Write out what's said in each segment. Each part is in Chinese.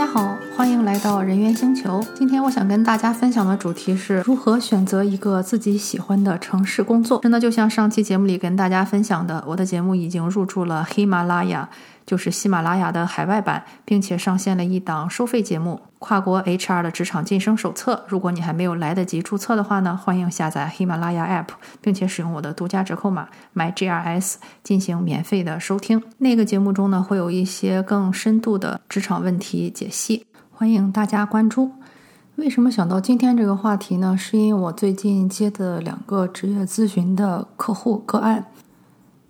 家好，欢迎来到人猿星球。今天我想跟大家分享的主题是如何选择一个自己喜欢的城市工作。真的就像上期节目里跟大家分享的，我的节目已经入驻了喜马拉雅。就是喜马拉雅的海外版，并且上线了一档收费节目《跨国 HR 的职场晋升手册》。如果你还没有来得及注册的话呢，欢迎下载喜马拉雅 App，并且使用我的独家折扣码 MyGRS 进行免费的收听。那个节目中呢，会有一些更深度的职场问题解析，欢迎大家关注。为什么想到今天这个话题呢？是因为我最近接的两个职业咨询的客户个案。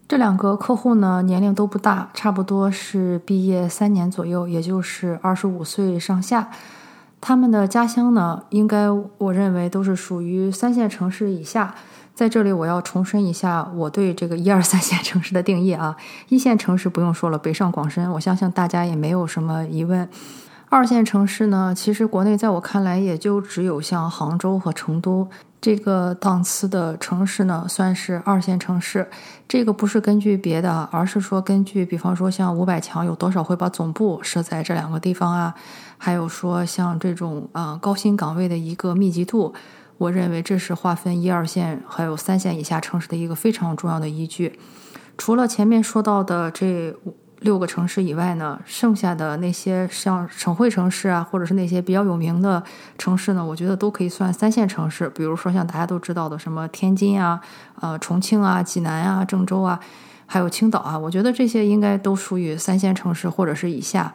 这两个客户呢，年龄都不大，差不多是毕业三年左右，也就是二十五岁上下。他们的家乡呢，应该我认为都是属于三线城市以下。在这里，我要重申一下我对这个一二三线城市的定义啊。一线城市不用说了，北上广深，我相信大家也没有什么疑问。二线城市呢，其实国内在我看来，也就只有像杭州和成都。这个档次的城市呢，算是二线城市。这个不是根据别的，而是说根据，比方说像五百强有多少会把总部设在这两个地方啊？还有说像这种啊高薪岗位的一个密集度，我认为这是划分一二线还有三线以下城市的一个非常重要的依据。除了前面说到的这。六个城市以外呢，剩下的那些像省会城市啊，或者是那些比较有名的城市呢，我觉得都可以算三线城市。比如说像大家都知道的什么天津啊、呃重庆啊、济南啊、郑州啊，还有青岛啊，我觉得这些应该都属于三线城市或者是以下。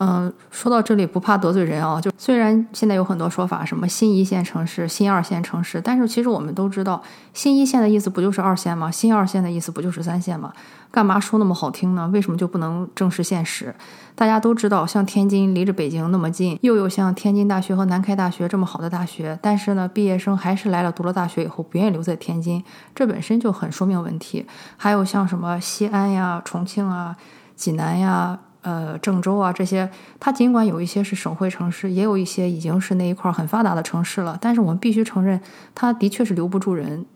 嗯，说到这里不怕得罪人啊，就虽然现在有很多说法，什么新一线城市、新二线城市，但是其实我们都知道，新一线的意思不就是二线吗？新二线的意思不就是三线吗？干嘛说那么好听呢？为什么就不能正视现实？大家都知道，像天津离着北京那么近，又有像天津大学和南开大学这么好的大学，但是呢，毕业生还是来了读了大学以后不愿意留在天津，这本身就很说明问题。还有像什么西安呀、重庆啊、济南呀。呃，郑州啊，这些，它尽管有一些是省会城市，也有一些已经是那一块很发达的城市了，但是我们必须承认，它的确是留不住人，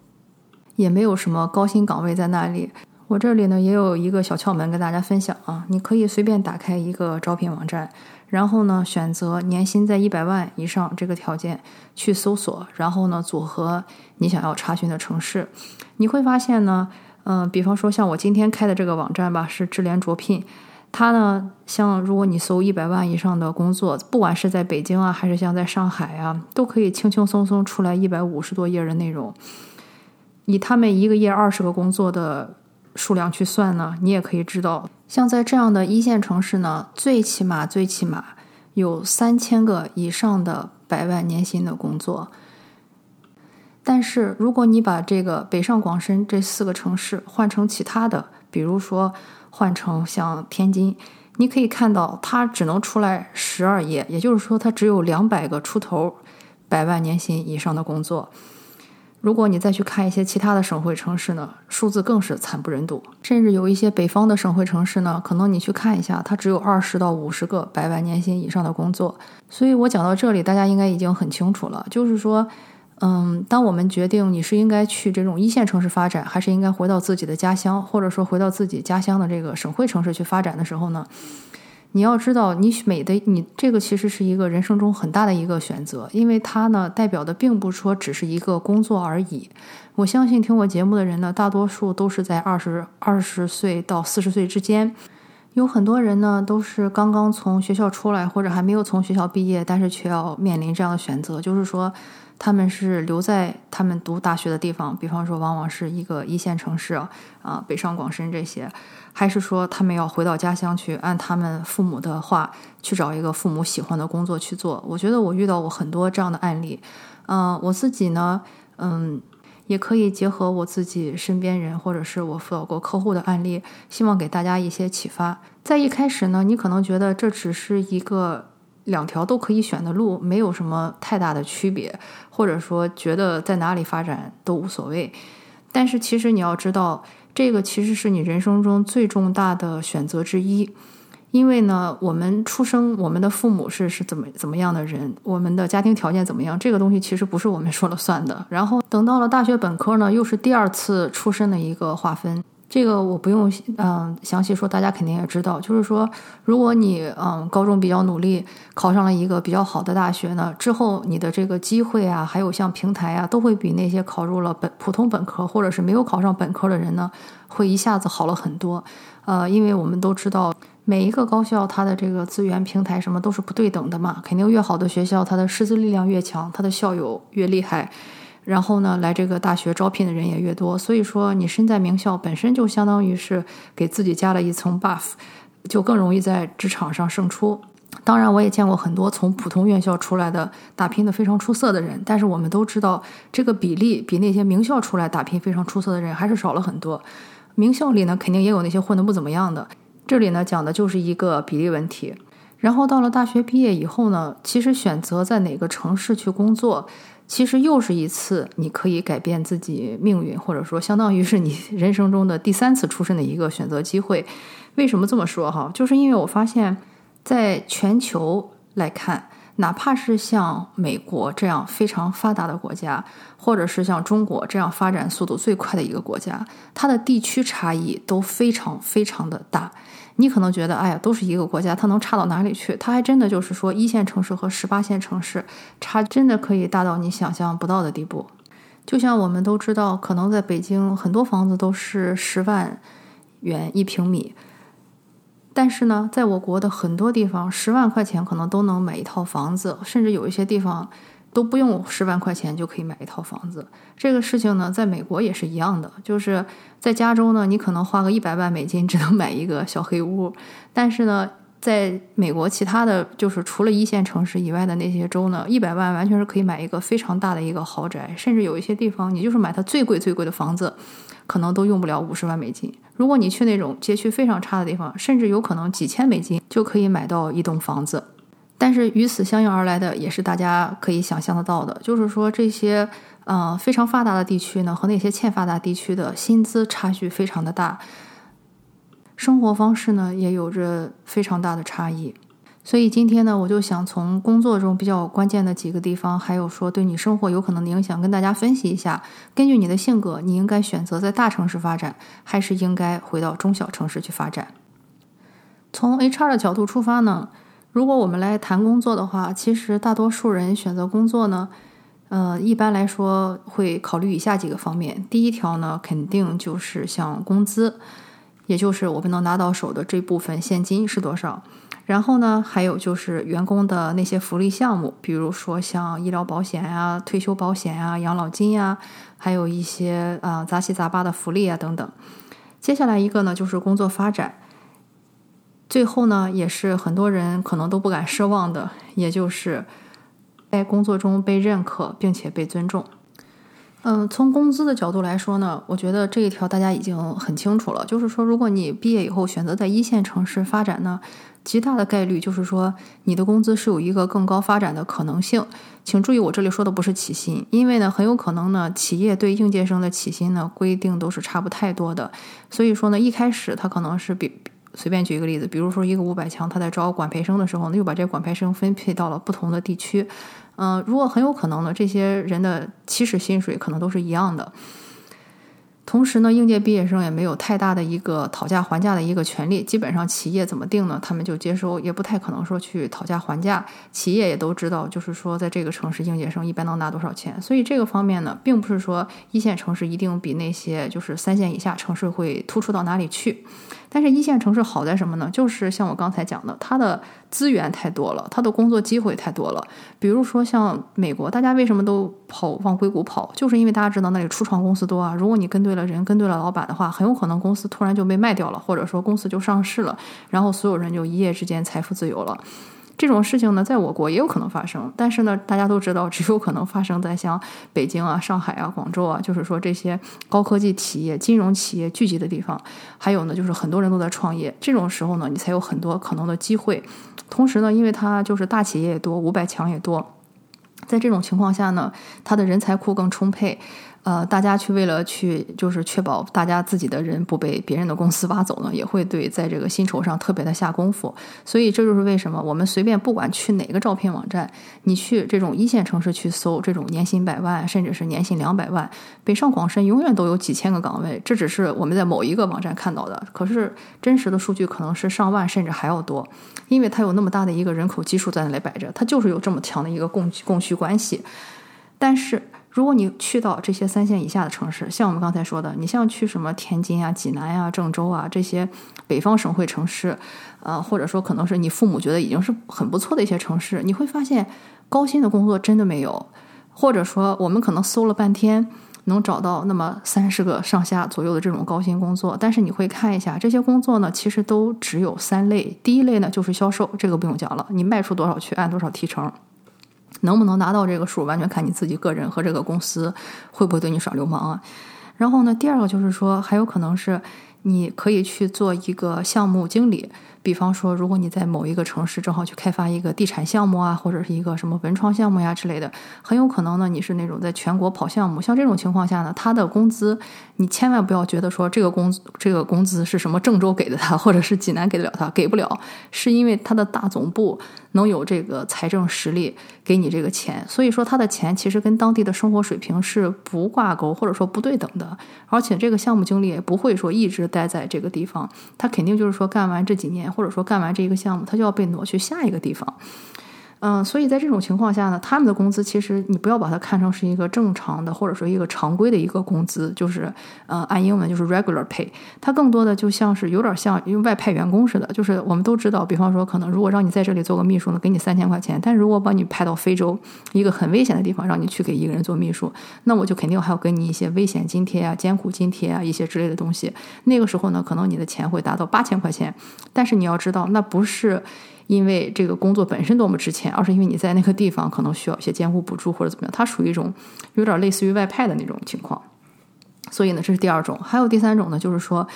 也没有什么高薪岗位在那里。我这里呢也有一个小窍门跟大家分享啊，你可以随便打开一个招聘网站，然后呢选择年薪在一百万以上这个条件去搜索，然后呢组合你想要查询的城市，你会发现呢，嗯，比方说像我今天开的这个网站吧，是智联卓聘。它呢，像如果你搜一百万以上的工作，不管是在北京啊，还是像在上海啊，都可以轻轻松松出来一百五十多页的内容。以他们一个页二十个工作的数量去算呢，你也可以知道，像在这样的一线城市呢，最起码最起码有三千个以上的百万年薪的工作。但是如果你把这个北上广深这四个城市换成其他的，比如说。换成像天津，你可以看到它只能出来十二页，也就是说它只有两百个出头百万年薪以上的工作。如果你再去看一些其他的省会城市呢，数字更是惨不忍睹。甚至有一些北方的省会城市呢，可能你去看一下，它只有二十到五十个百万年薪以上的工作。所以我讲到这里，大家应该已经很清楚了，就是说。嗯，当我们决定你是应该去这种一线城市发展，还是应该回到自己的家乡，或者说回到自己家乡的这个省会城市去发展的时候呢，你要知道，你美的你这个其实是一个人生中很大的一个选择，因为它呢代表的并不说只是一个工作而已。我相信听我节目的人呢，大多数都是在二十二十岁到四十岁之间，有很多人呢都是刚刚从学校出来，或者还没有从学校毕业，但是却要面临这样的选择，就是说。他们是留在他们读大学的地方，比方说，往往是一个一线城市啊，北上广深这些，还是说他们要回到家乡去，按他们父母的话去找一个父母喜欢的工作去做？我觉得我遇到过很多这样的案例，嗯，我自己呢，嗯，也可以结合我自己身边人或者是我辅导过客户的案例，希望给大家一些启发。在一开始呢，你可能觉得这只是一个。两条都可以选的路没有什么太大的区别，或者说觉得在哪里发展都无所谓。但是其实你要知道，这个其实是你人生中最重大的选择之一。因为呢，我们出生，我们的父母是是怎么怎么样的人，我们的家庭条件怎么样，这个东西其实不是我们说了算的。然后等到了大学本科呢，又是第二次出身的一个划分。这个我不用嗯详细说，大家肯定也知道。就是说，如果你嗯高中比较努力，考上了一个比较好的大学呢，之后你的这个机会啊，还有像平台啊，都会比那些考入了本普通本科或者是没有考上本科的人呢，会一下子好了很多。呃，因为我们都知道，每一个高校它的这个资源平台什么都是不对等的嘛，肯定越好的学校，它的师资力量越强，它的校友越厉害。然后呢，来这个大学招聘的人也越多，所以说你身在名校本身就相当于是给自己加了一层 buff，就更容易在职场上胜出。当然，我也见过很多从普通院校出来的打拼的非常出色的人，但是我们都知道这个比例比那些名校出来打拼非常出色的人还是少了很多。名校里呢，肯定也有那些混得不怎么样的，这里呢讲的就是一个比例问题。然后到了大学毕业以后呢，其实选择在哪个城市去工作。其实又是一次你可以改变自己命运，或者说相当于是你人生中的第三次出生的一个选择机会。为什么这么说哈？就是因为我发现，在全球来看，哪怕是像美国这样非常发达的国家，或者是像中国这样发展速度最快的一个国家，它的地区差异都非常非常的大。你可能觉得，哎呀，都是一个国家，它能差到哪里去？它还真的就是说，一线城市和十八线城市差真的可以大到你想象不到的地步。就像我们都知道，可能在北京很多房子都是十万元一平米，但是呢，在我国的很多地方，十万块钱可能都能买一套房子，甚至有一些地方。都不用十万块钱就可以买一套房子，这个事情呢，在美国也是一样的。就是在加州呢，你可能花个一百万美金只能买一个小黑屋，但是呢，在美国其他的就是除了一线城市以外的那些州呢，一百万完全是可以买一个非常大的一个豪宅，甚至有一些地方，你就是买它最贵最贵的房子，可能都用不了五十万美金。如果你去那种街区非常差的地方，甚至有可能几千美金就可以买到一栋房子。但是与此相应而来的，也是大家可以想象得到的，就是说这些呃非常发达的地区呢，和那些欠发达地区的薪资差距非常的大，生活方式呢也有着非常大的差异。所以今天呢，我就想从工作中比较关键的几个地方，还有说对你生活有可能的影响，跟大家分析一下。根据你的性格，你应该选择在大城市发展，还是应该回到中小城市去发展？从 HR 的角度出发呢？如果我们来谈工作的话，其实大多数人选择工作呢，呃，一般来说会考虑以下几个方面。第一条呢，肯定就是像工资，也就是我们能拿到手的这部分现金是多少。然后呢，还有就是员工的那些福利项目，比如说像医疗保险呀、退休保险呀、养老金呀，还有一些啊杂七杂八的福利啊等等。接下来一个呢，就是工作发展。最后呢，也是很多人可能都不敢奢望的，也就是在工作中被认可并且被尊重。嗯，从工资的角度来说呢，我觉得这一条大家已经很清楚了，就是说，如果你毕业以后选择在一线城市发展呢，极大的概率就是说你的工资是有一个更高发展的可能性。请注意，我这里说的不是起薪，因为呢，很有可能呢，企业对应届生的起薪呢规定都是差不太多的，所以说呢，一开始他可能是比。随便举一个例子，比如说一个五百强，他在招管培生的时候呢，又把这管培生分配到了不同的地区。嗯，如果很有可能呢，这些人的起始薪水可能都是一样的。同时呢，应届毕业生也没有太大的一个讨价还价的一个权利。基本上企业怎么定呢，他们就接收，也不太可能说去讨价还价。企业也都知道，就是说在这个城市应届生一般能拿多少钱。所以这个方面呢，并不是说一线城市一定比那些就是三线以下城市会突出到哪里去。但是一线城市好在什么呢？就是像我刚才讲的，它的资源太多了，它的工作机会太多了。比如说像美国，大家为什么都跑往硅谷跑？就是因为大家知道那里初创公司多啊。如果你跟对了人，跟对了老板的话，很有可能公司突然就被卖掉了，或者说公司就上市了，然后所有人就一夜之间财富自由了。这种事情呢，在我国也有可能发生，但是呢，大家都知道，只有可能发生在像北京啊、上海啊、广州啊，就是说这些高科技企业、金融企业聚集的地方。还有呢，就是很多人都在创业，这种时候呢，你才有很多可能的机会。同时呢，因为它就是大企业也多，五百强也多，在这种情况下呢，它的人才库更充沛。呃，大家去为了去就是确保大家自己的人不被别人的公司挖走呢，也会对在这个薪酬上特别的下功夫。所以这就是为什么我们随便不管去哪个招聘网站，你去这种一线城市去搜这种年薪百万甚至是年薪两百万，北上广深永远都有几千个岗位。这只是我们在某一个网站看到的，可是真实的数据可能是上万甚至还要多，因为它有那么大的一个人口基数在那里摆着，它就是有这么强的一个供供需关系。但是。如果你去到这些三线以下的城市，像我们刚才说的，你像去什么天津啊、济南呀、郑州啊这些北方省会城市，呃，或者说可能是你父母觉得已经是很不错的一些城市，你会发现高薪的工作真的没有，或者说我们可能搜了半天能找到那么三十个上下左右的这种高薪工作，但是你会看一下这些工作呢，其实都只有三类，第一类呢就是销售，这个不用讲了，你卖出多少去按多少提成。能不能拿到这个数，完全看你自己个人和这个公司会不会对你耍流氓啊。然后呢，第二个就是说，还有可能是你可以去做一个项目经理。比方说，如果你在某一个城市正好去开发一个地产项目啊，或者是一个什么文创项目呀之类的，很有可能呢，你是那种在全国跑项目。像这种情况下呢，他的工资你千万不要觉得说这个工这个工资是什么郑州给的他，或者是济南给得了他，给不了，是因为他的大总部能有这个财政实力给你这个钱。所以说他的钱其实跟当地的生活水平是不挂钩或者说不对等的。而且这个项目经理也不会说一直待在这个地方，他肯定就是说干完这几年。或者说干完这一个项目，他就要被挪去下一个地方。嗯，所以在这种情况下呢，他们的工资其实你不要把它看成是一个正常的，或者说一个常规的一个工资，就是呃，按英文就是 regular pay。它更多的就像是有点像因为外派员工似的，就是我们都知道，比方说可能如果让你在这里做个秘书呢，给你三千块钱，但如果把你派到非洲一个很危险的地方，让你去给一个人做秘书，那我就肯定还要给你一些危险津贴啊、艰苦津贴啊一些之类的东西。那个时候呢，可能你的钱会达到八千块钱，但是你要知道，那不是。因为这个工作本身多么值钱，而是因为你在那个地方可能需要一些监护补助或者怎么样，它属于一种有点类似于外派的那种情况。所以呢，这是第二种。还有第三种呢，就是说，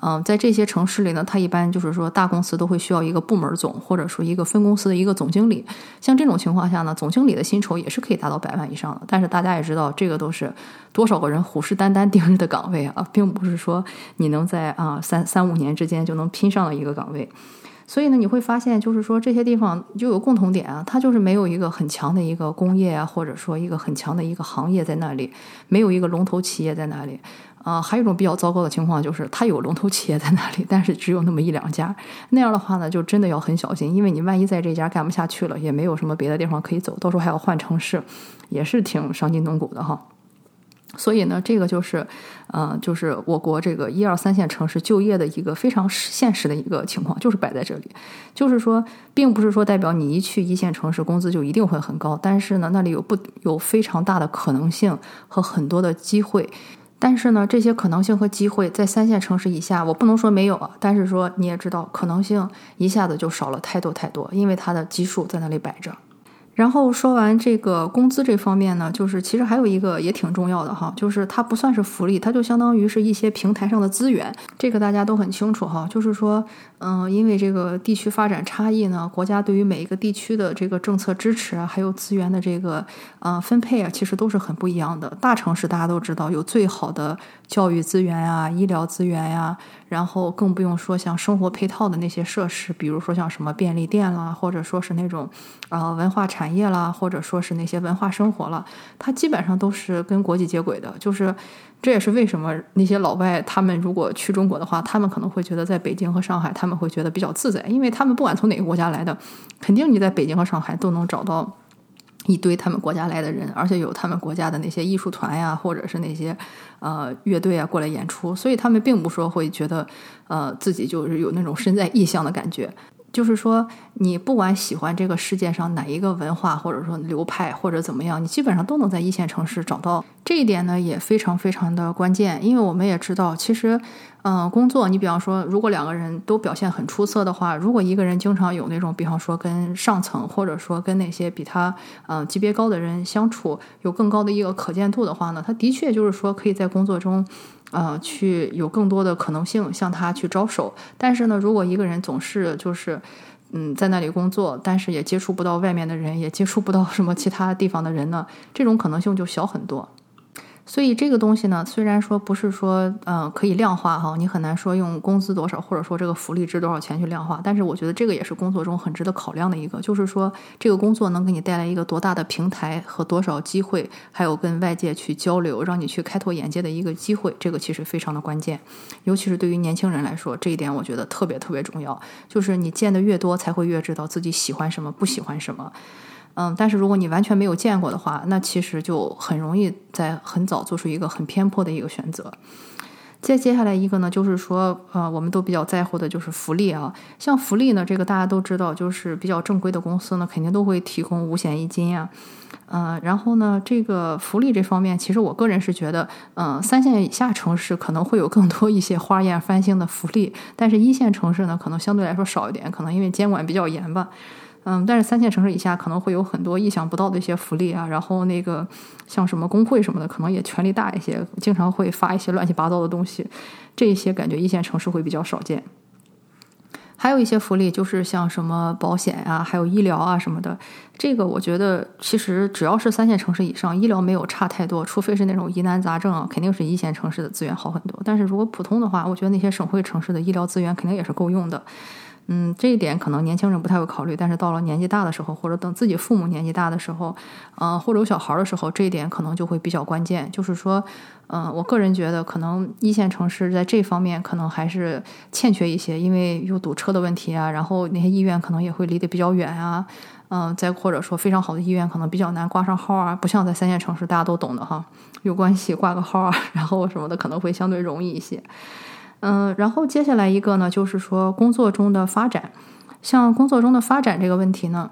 嗯，在这些城市里呢，它一般就是说大公司都会需要一个部门总，或者说一个分公司的一个总经理。像这种情况下呢，总经理的薪酬也是可以达到百万以上的。但是大家也知道，这个都是多少个人虎视眈眈盯着的岗位啊，并不是说你能在啊三三五年之间就能拼上的一个岗位。所以呢，你会发现，就是说这些地方就有共同点啊，它就是没有一个很强的一个工业啊，或者说一个很强的一个行业在那里，没有一个龙头企业在那里。啊，还有一种比较糟糕的情况就是，它有龙头企业在那里，但是只有那么一两家。那样的话呢，就真的要很小心，因为你万一在这家干不下去了，也没有什么别的地方可以走，到时候还要换城市，也是挺伤筋动骨的哈。所以呢，这个就是，呃，就是我国这个一二三线城市就业的一个非常现实的一个情况，就是摆在这里。就是说，并不是说代表你一去一线城市工资就一定会很高，但是呢，那里有不有非常大的可能性和很多的机会。但是呢，这些可能性和机会在三线城市以下，我不能说没有啊，但是说你也知道，可能性一下子就少了太多太多，因为它的基数在那里摆着。然后说完这个工资这方面呢，就是其实还有一个也挺重要的哈，就是它不算是福利，它就相当于是一些平台上的资源，这个大家都很清楚哈。就是说，嗯，因为这个地区发展差异呢，国家对于每一个地区的这个政策支持啊，还有资源的这个呃分配啊，其实都是很不一样的。大城市大家都知道有最好的教育资源呀、医疗资源呀，然后更不用说像生活配套的那些设施，比如说像什么便利店啦，或者说是那种呃文化产。产业啦，或者说是那些文化生活了，它基本上都是跟国际接轨的。就是这也是为什么那些老外他们如果去中国的话，他们可能会觉得在北京和上海他们会觉得比较自在，因为他们不管从哪个国家来的，肯定你在北京和上海都能找到一堆他们国家来的人，而且有他们国家的那些艺术团呀，或者是那些呃乐队啊过来演出，所以他们并不说会觉得呃自己就是有那种身在异乡的感觉。就是说，你不管喜欢这个世界上哪一个文化，或者说流派，或者怎么样，你基本上都能在一线城市找到。这一点呢，也非常非常的关键，因为我们也知道，其实，嗯，工作，你比方说，如果两个人都表现很出色的话，如果一个人经常有那种，比方说跟上层，或者说跟那些比他嗯级别高的人相处，有更高的一个可见度的话呢，他的确就是说可以在工作中。呃，去有更多的可能性向他去招手，但是呢，如果一个人总是就是，嗯，在那里工作，但是也接触不到外面的人，也接触不到什么其他地方的人呢，这种可能性就小很多。所以这个东西呢，虽然说不是说呃可以量化哈，你很难说用工资多少或者说这个福利值多少钱去量化，但是我觉得这个也是工作中很值得考量的一个，就是说这个工作能给你带来一个多大的平台和多少机会，还有跟外界去交流，让你去开拓眼界的一个机会，这个其实非常的关键，尤其是对于年轻人来说，这一点我觉得特别特别重要，就是你见的越多，才会越知道自己喜欢什么，不喜欢什么。嗯，但是如果你完全没有见过的话，那其实就很容易在很早做出一个很偏颇的一个选择。再接下来一个呢，就是说，呃，我们都比较在乎的就是福利啊。像福利呢，这个大家都知道，就是比较正规的公司呢，肯定都会提供五险一金呀。嗯，然后呢，这个福利这方面，其实我个人是觉得，嗯，三线以下城市可能会有更多一些花样翻新的福利，但是一线城市呢，可能相对来说少一点，可能因为监管比较严吧。嗯，但是三线城市以下可能会有很多意想不到的一些福利啊，然后那个像什么工会什么的，可能也权力大一些，经常会发一些乱七八糟的东西，这一些感觉一线城市会比较少见。还有一些福利就是像什么保险啊，还有医疗啊什么的，这个我觉得其实只要是三线城市以上，医疗没有差太多，除非是那种疑难杂症啊，肯定是一线城市的资源好很多。但是如果普通的话，我觉得那些省会城市的医疗资源肯定也是够用的。嗯，这一点可能年轻人不太会考虑，但是到了年纪大的时候，或者等自己父母年纪大的时候，呃，或者有小孩的时候，这一点可能就会比较关键。就是说，嗯，我个人觉得，可能一线城市在这方面可能还是欠缺一些，因为有堵车的问题啊，然后那些医院可能也会离得比较远啊，嗯，再或者说非常好的医院可能比较难挂上号啊，不像在三线城市，大家都懂的哈，有关系挂个号啊，然后什么的可能会相对容易一些。嗯，然后接下来一个呢，就是说工作中的发展，像工作中的发展这个问题呢，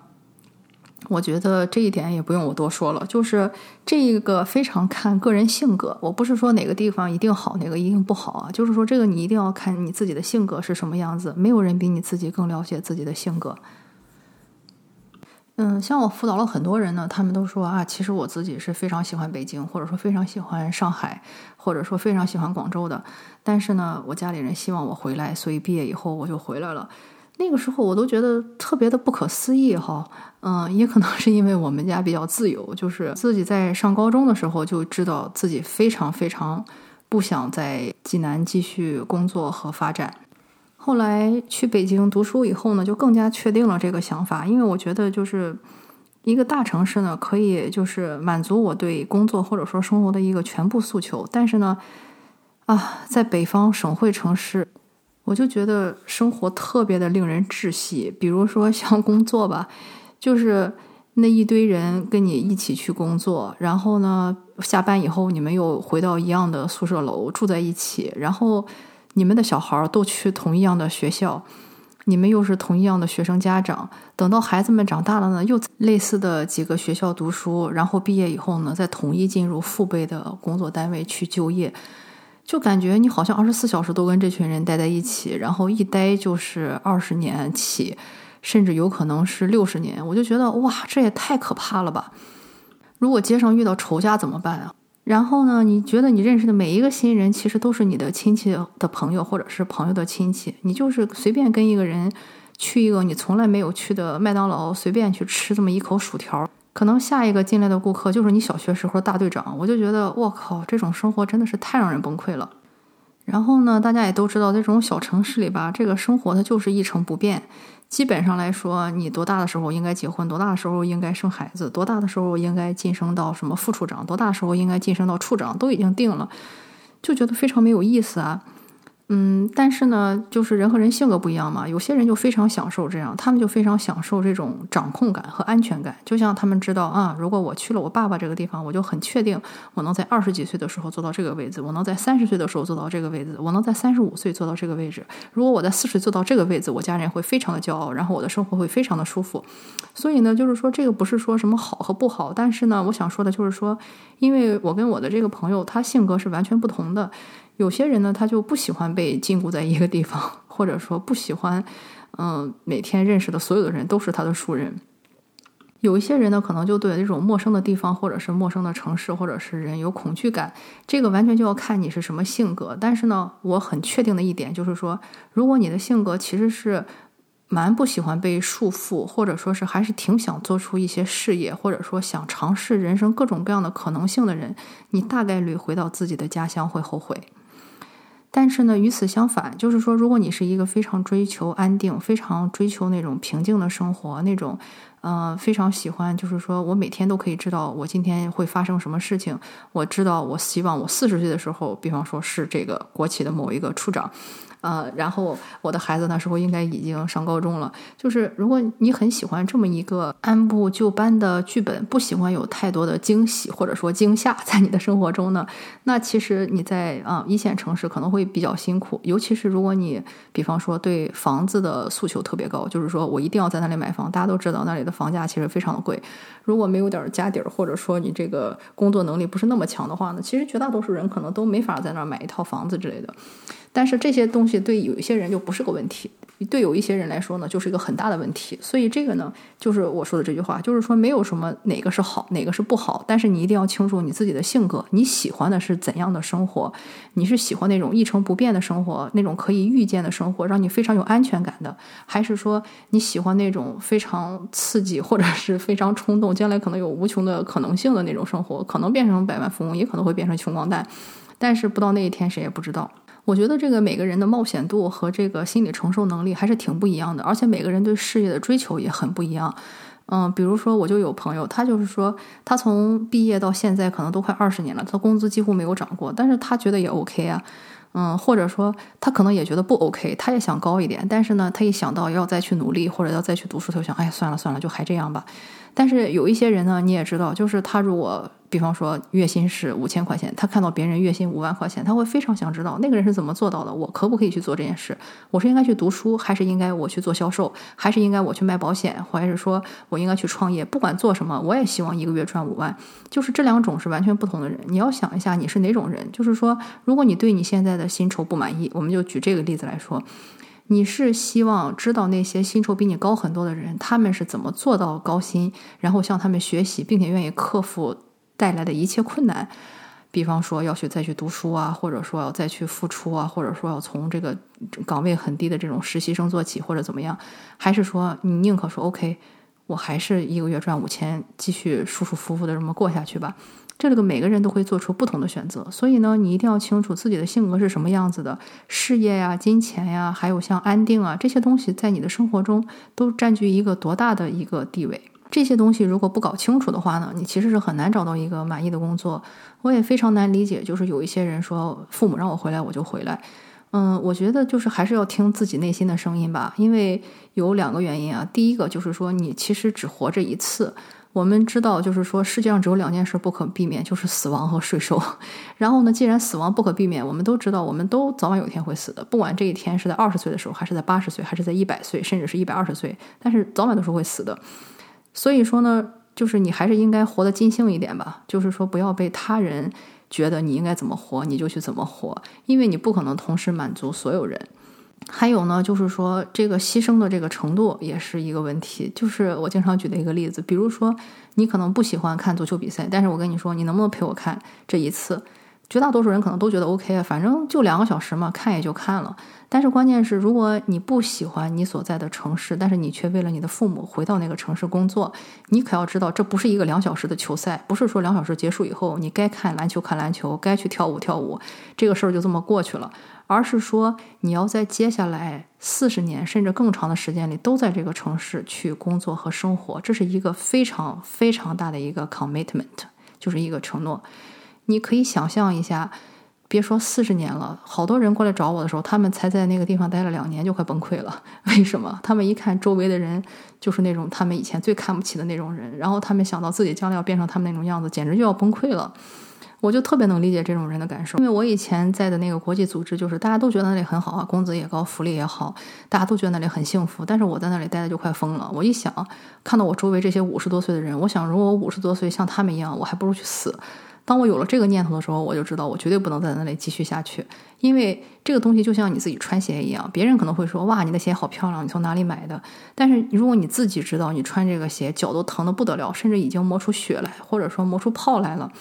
我觉得这一点也不用我多说了，就是这个非常看个人性格。我不是说哪个地方一定好，哪个一定不好啊，就是说这个你一定要看你自己的性格是什么样子，没有人比你自己更了解自己的性格。嗯，像我辅导了很多人呢，他们都说啊，其实我自己是非常喜欢北京，或者说非常喜欢上海，或者说非常喜欢广州的。但是呢，我家里人希望我回来，所以毕业以后我就回来了。那个时候我都觉得特别的不可思议哈。嗯，也可能是因为我们家比较自由，就是自己在上高中的时候就知道自己非常非常不想在济南继续工作和发展。后来去北京读书以后呢，就更加确定了这个想法，因为我觉得就是一个大城市呢，可以就是满足我对工作或者说生活的一个全部诉求。但是呢，啊，在北方省会城市，我就觉得生活特别的令人窒息。比如说像工作吧，就是那一堆人跟你一起去工作，然后呢，下班以后你们又回到一样的宿舍楼住在一起，然后。你们的小孩儿都去同一样的学校，你们又是同一样的学生家长。等到孩子们长大了呢，又类似的几个学校读书，然后毕业以后呢，再统一进入父辈的工作单位去就业，就感觉你好像二十四小时都跟这群人待在一起，然后一待就是二十年起，甚至有可能是六十年。我就觉得哇，这也太可怕了吧！如果街上遇到仇家怎么办啊？然后呢？你觉得你认识的每一个新人，其实都是你的亲戚的朋友，或者是朋友的亲戚。你就是随便跟一个人去一个你从来没有去的麦当劳，随便去吃这么一口薯条，可能下一个进来的顾客就是你小学时候大队长。我就觉得，我靠，这种生活真的是太让人崩溃了。然后呢，大家也都知道，在这种小城市里吧，这个生活它就是一成不变。基本上来说，你多大的时候应该结婚？多大的时候应该生孩子？多大的时候应该晋升到什么副处长？多大的时候应该晋升到处长？都已经定了，就觉得非常没有意思啊。嗯，但是呢，就是人和人性格不一样嘛。有些人就非常享受这样，他们就非常享受这种掌控感和安全感。就像他们知道啊，如果我去了我爸爸这个地方，我就很确定我能在二十几岁的时候做到这个位置，我能在三十岁的时候做到这个位置，我能在三十五岁做到这个位置。如果我在四十做到这个位置，我家人会非常的骄傲，然后我的生活会非常的舒服。所以呢，就是说这个不是说什么好和不好，但是呢，我想说的就是说，因为我跟我的这个朋友，他性格是完全不同的。有些人呢，他就不喜欢被禁锢在一个地方，或者说不喜欢，嗯，每天认识的所有的人都是他的熟人。有一些人呢，可能就对那种陌生的地方，或者是陌生的城市，或者是人有恐惧感。这个完全就要看你是什么性格。但是呢，我很确定的一点就是说，如果你的性格其实是。蛮不喜欢被束缚，或者说是还是挺想做出一些事业，或者说想尝试人生各种各样的可能性的人，你大概率回到自己的家乡会后悔。但是呢，与此相反，就是说，如果你是一个非常追求安定、非常追求那种平静的生活，那种，呃，非常喜欢，就是说我每天都可以知道我今天会发生什么事情，我知道我希望我四十岁的时候，比方说是这个国企的某一个处长。呃，然后我的孩子那时候应该已经上高中了。就是如果你很喜欢这么一个按部就班的剧本，不喜欢有太多的惊喜或者说惊吓在你的生活中呢，那其实你在啊一线城市可能会比较辛苦。尤其是如果你比方说对房子的诉求特别高，就是说我一定要在那里买房。大家都知道那里的房价其实非常的贵。如果没有点家底儿，或者说你这个工作能力不是那么强的话呢，其实绝大多数人可能都没法在那儿买一套房子之类的。但是这些东西对有一些人就不是个问题，对有一些人来说呢，就是一个很大的问题。所以这个呢，就是我说的这句话，就是说没有什么哪个是好，哪个是不好。但是你一定要清楚你自己的性格，你喜欢的是怎样的生活？你是喜欢那种一成不变的生活，那种可以预见的生活，让你非常有安全感的，还是说你喜欢那种非常刺激或者是非常冲动，将来可能有无穷的可能性的那种生活？可能变成百万富翁，也可能会变成穷光蛋，但是不到那一天，谁也不知道。我觉得这个每个人的冒险度和这个心理承受能力还是挺不一样的，而且每个人对事业的追求也很不一样。嗯，比如说我就有朋友，他就是说他从毕业到现在可能都快二十年了，他工资几乎没有涨过，但是他觉得也 OK 啊。嗯，或者说他可能也觉得不 OK，他也想高一点，但是呢，他一想到要再去努力或者要再去读书，他就想，哎，算了算了，就还这样吧。但是有一些人呢，你也知道，就是他如果。比方说月薪是五千块钱，他看到别人月薪五万块钱，他会非常想知道那个人是怎么做到的。我可不可以去做这件事？我是应该去读书，还是应该我去做销售，还是应该我去卖保险，还是说我应该去创业？不管做什么，我也希望一个月赚五万。就是这两种是完全不同的人。你要想一下，你是哪种人？就是说，如果你对你现在的薪酬不满意，我们就举这个例子来说，你是希望知道那些薪酬比你高很多的人，他们是怎么做到高薪，然后向他们学习，并且愿意克服。带来的一切困难，比方说要去再去读书啊，或者说要再去付出啊，或者说要从这个岗位很低的这种实习生做起，或者怎么样，还是说你宁可说 OK，我还是一个月赚五千，继续舒舒服服的这么过下去吧。这个每个人都会做出不同的选择，所以呢，你一定要清楚自己的性格是什么样子的，事业呀、金钱呀，还有像安定啊这些东西，在你的生活中都占据一个多大的一个地位。这些东西如果不搞清楚的话呢，你其实是很难找到一个满意的工作。我也非常难理解，就是有一些人说父母让我回来我就回来。嗯，我觉得就是还是要听自己内心的声音吧，因为有两个原因啊。第一个就是说你其实只活着一次，我们知道就是说世界上只有两件事不可避免，就是死亡和税收。然后呢，既然死亡不可避免，我们都知道我们都早晚有一天会死的，不管这一天是在二十岁的时候，还是在八十岁，还是在一百岁，甚至是一百二十岁，但是早晚都是会死的。所以说呢，就是你还是应该活得尽兴一点吧。就是说，不要被他人觉得你应该怎么活，你就去怎么活，因为你不可能同时满足所有人。还有呢，就是说这个牺牲的这个程度也是一个问题。就是我经常举的一个例子，比如说你可能不喜欢看足球比赛，但是我跟你说，你能不能陪我看这一次？绝大多数人可能都觉得 OK 啊，反正就两个小时嘛，看也就看了。但是关键是，如果你不喜欢你所在的城市，但是你却为了你的父母回到那个城市工作，你可要知道，这不是一个两小时的球赛，不是说两小时结束以后，你该看篮球看篮球，该去跳舞跳舞，这个事儿就这么过去了，而是说你要在接下来四十年甚至更长的时间里，都在这个城市去工作和生活，这是一个非常非常大的一个 commitment，就是一个承诺。你可以想象一下，别说四十年了，好多人过来找我的时候，他们才在那个地方待了两年就快崩溃了。为什么？他们一看周围的人，就是那种他们以前最看不起的那种人，然后他们想到自己将来要变成他们那种样子，简直就要崩溃了。我就特别能理解这种人的感受，因为我以前在的那个国际组织，就是大家都觉得那里很好啊，工资也高，福利也好，大家都觉得那里很幸福。但是我在那里待的就快疯了。我一想，看到我周围这些五十多岁的人，我想，如果我五十多岁像他们一样，我还不如去死。当我有了这个念头的时候，我就知道我绝对不能在那里继续下去，因为这个东西就像你自己穿鞋一样，别人可能会说哇，你的鞋好漂亮，你从哪里买的？但是如果你自己知道你穿这个鞋脚都疼得不得了，甚至已经磨出血来，或者说磨出泡来了，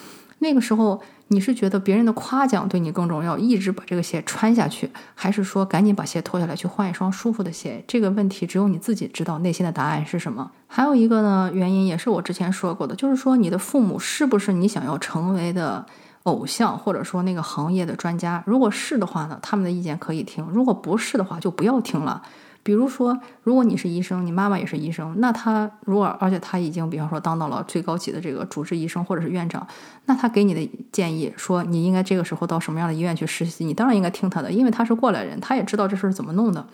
那个时候，你是觉得别人的夸奖对你更重要，一直把这个鞋穿下去，还是说赶紧把鞋脱下来去换一双舒服的鞋？这个问题只有你自己知道内心的答案是什么。还有一个呢，原因也是我之前说过的，就是说你的父母是不是你想要成为的偶像，或者说那个行业的专家？如果是的话呢，他们的意见可以听；如果不是的话，就不要听了。比如说，如果你是医生，你妈妈也是医生，那他如果而且他已经比方说当到了最高级的这个主治医生或者是院长，那他给你的建议说你应该这个时候到什么样的医院去实习，你当然应该听他的，因为他是过来人，他也知道这事儿怎么弄的。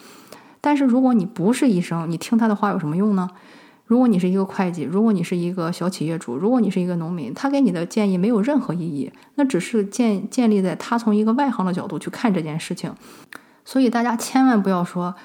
但是如果你不是医生，你听他的话有什么用呢？如果你是一个会计，如果你是一个小企业主，如果你是一个农民，他给你的建议没有任何意义，那只是建建立在他从一个外行的角度去看这件事情。所以大家千万不要说。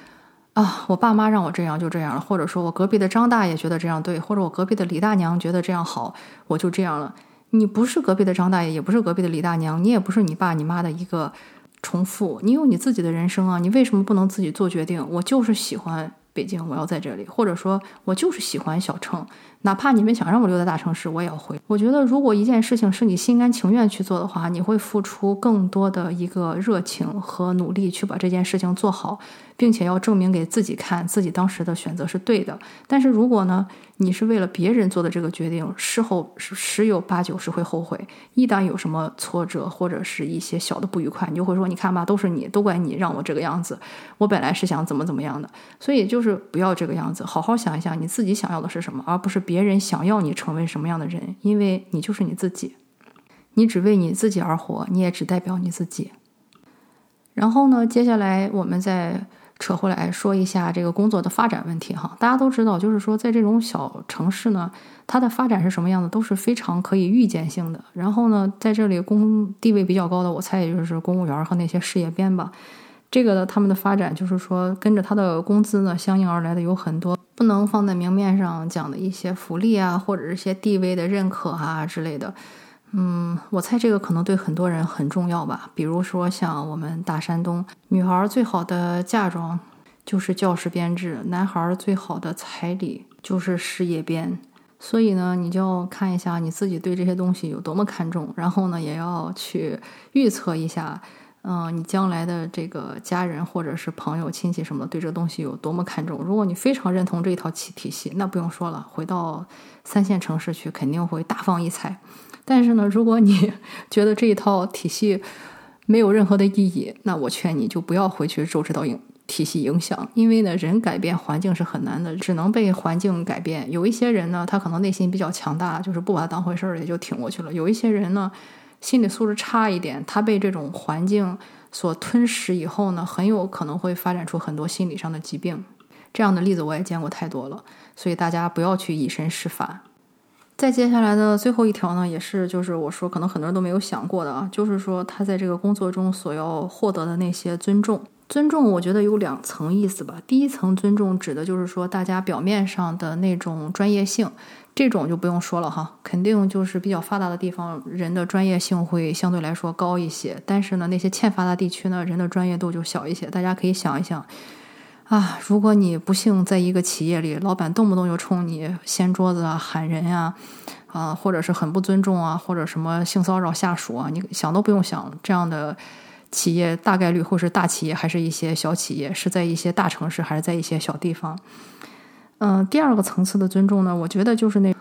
啊，我爸妈让我这样就这样了，或者说我隔壁的张大爷觉得这样对，或者我隔壁的李大娘觉得这样好，我就这样了。你不是隔壁的张大爷，也不是隔壁的李大娘，你也不是你爸你妈的一个重复，你有你自己的人生啊，你为什么不能自己做决定？我就是喜欢北京，我要在这里，或者说我就是喜欢小城。哪怕你们想让我留在大城市，我也要回。我觉得，如果一件事情是你心甘情愿去做的话，你会付出更多的一个热情和努力去把这件事情做好，并且要证明给自己看，自己当时的选择是对的。但是如果呢，你是为了别人做的这个决定，事后是十有八九是会后悔。一旦有什么挫折或者是一些小的不愉快，你就会说：“你看吧，都是你，都怪你让我这个样子。我本来是想怎么怎么样的。”所以就是不要这个样子，好好想一想你自己想要的是什么，而不是别。人想要你成为什么样的人，因为你就是你自己，你只为你自己而活，你也只代表你自己。然后呢，接下来我们再扯回来说一下这个工作的发展问题哈。大家都知道，就是说在这种小城市呢，它的发展是什么样的都是非常可以预见性的。然后呢，在这里公地位比较高的，我猜也就是公务员和那些事业编吧。这个呢，他们的发展就是说，跟着他的工资呢，相应而来的有很多不能放在明面上讲的一些福利啊，或者是些地位的认可啊之类的。嗯，我猜这个可能对很多人很重要吧。比如说像我们大山东，女孩最好的嫁妆就是教师编制，男孩最好的彩礼就是事业编。所以呢，你就要看一下你自己对这些东西有多么看重，然后呢，也要去预测一下。嗯，你将来的这个家人或者是朋友、亲戚什么的，对这东西有多么看重？如果你非常认同这一套体体系，那不用说了，回到三线城市去肯定会大放异彩。但是呢，如果你 觉得这一套体系没有任何的意义，那我劝你就不要回去受这套影体系影响，因为呢，人改变环境是很难的，只能被环境改变。有一些人呢，他可能内心比较强大，就是不把它当回事儿，也就挺过去了。有一些人呢。心理素质差一点，他被这种环境所吞噬以后呢，很有可能会发展出很多心理上的疾病。这样的例子我也见过太多了，所以大家不要去以身试法。再接下来的最后一条呢，也是就是我说可能很多人都没有想过的啊，就是说他在这个工作中所要获得的那些尊重。尊重我觉得有两层意思吧。第一层尊重指的就是说大家表面上的那种专业性。这种就不用说了哈，肯定就是比较发达的地方，人的专业性会相对来说高一些。但是呢，那些欠发达地区呢，人的专业度就小一些。大家可以想一想，啊，如果你不幸在一个企业里，老板动不动就冲你掀桌子啊、喊人呀，啊，或者是很不尊重啊，或者什么性骚扰下属啊，你想都不用想，这样的企业大概率会是大企业，还是一些小企业，是在一些大城市，还是在一些小地方。嗯，第二个层次的尊重呢，我觉得就是那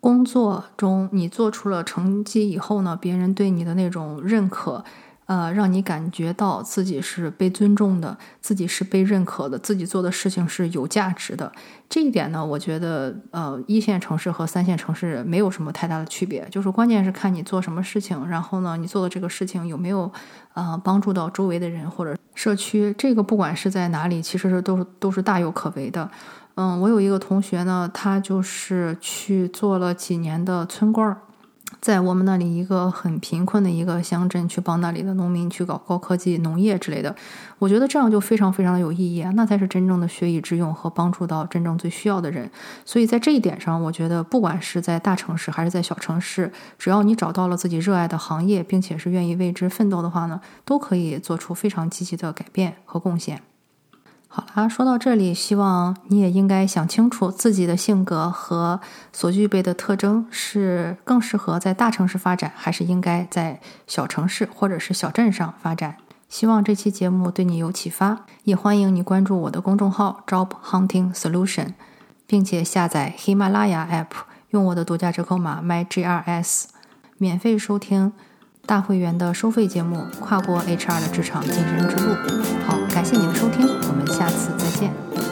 工作中你做出了成绩以后呢，别人对你的那种认可，呃，让你感觉到自己是被尊重的，自己是被认可的，自己做的事情是有价值的。这一点呢，我觉得呃，一线城市和三线城市没有什么太大的区别，就是关键是看你做什么事情，然后呢，你做的这个事情有没有呃帮助到周围的人或者社区。这个不管是在哪里，其实是都是都是大有可为的。嗯，我有一个同学呢，他就是去做了几年的村官儿，在我们那里一个很贫困的一个乡镇，去帮那里的农民去搞高科技农业之类的。我觉得这样就非常非常的有意义啊，那才是真正的学以致用和帮助到真正最需要的人。所以在这一点上，我觉得不管是在大城市还是在小城市，只要你找到了自己热爱的行业，并且是愿意为之奋斗的话呢，都可以做出非常积极的改变和贡献。好啦，说到这里，希望你也应该想清楚自己的性格和所具备的特征是更适合在大城市发展，还是应该在小城市或者是小镇上发展。希望这期节目对你有启发，也欢迎你关注我的公众号 Job Hunting Solution，并且下载喜马拉雅 App，用我的独家折扣码 MyGRS，免费收听大会员的收费节目《跨过 HR 的职场晋升之路》。好，感谢您的收听，我们下次再见。